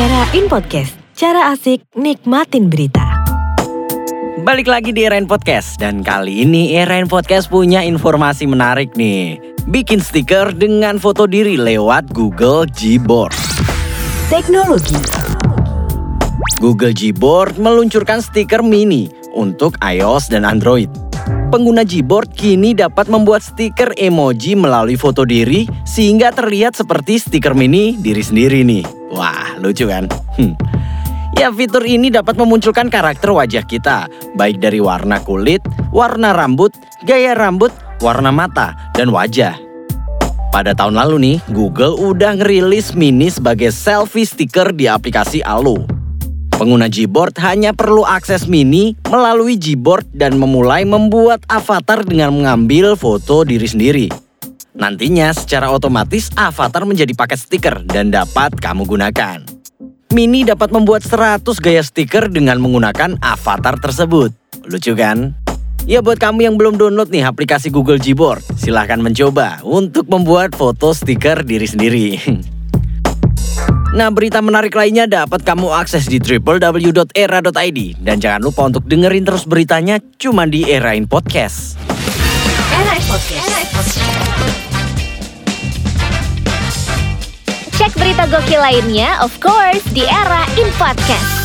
Era in Podcast, cara asik nikmatin berita. Balik lagi di Erain Podcast dan kali ini Erain Podcast punya informasi menarik nih. Bikin stiker dengan foto diri lewat Google Gboard. Teknologi, Google Gboard meluncurkan stiker mini untuk iOS dan Android. Pengguna Gboard kini dapat membuat stiker emoji melalui foto diri sehingga terlihat seperti stiker mini diri sendiri nih. Wah, lucu kan? Hmm. Ya, fitur ini dapat memunculkan karakter wajah kita, baik dari warna kulit, warna rambut, gaya rambut, warna mata, dan wajah. Pada tahun lalu nih, Google udah ngerilis Mini sebagai selfie sticker di aplikasi Allo. Pengguna Gboard hanya perlu akses Mini melalui Gboard dan memulai membuat avatar dengan mengambil foto diri sendiri. Nantinya secara otomatis avatar menjadi paket stiker dan dapat kamu gunakan. Mini dapat membuat 100 gaya stiker dengan menggunakan avatar tersebut. Lucu kan? Ya buat kamu yang belum download nih aplikasi Google Gboard, silahkan mencoba untuk membuat foto stiker diri sendiri. Nah berita menarik lainnya dapat kamu akses di www.era.id Dan jangan lupa untuk dengerin terus beritanya cuma di Erain Podcast Era in Podcast. Berita gokil lainnya, of course, di Era in.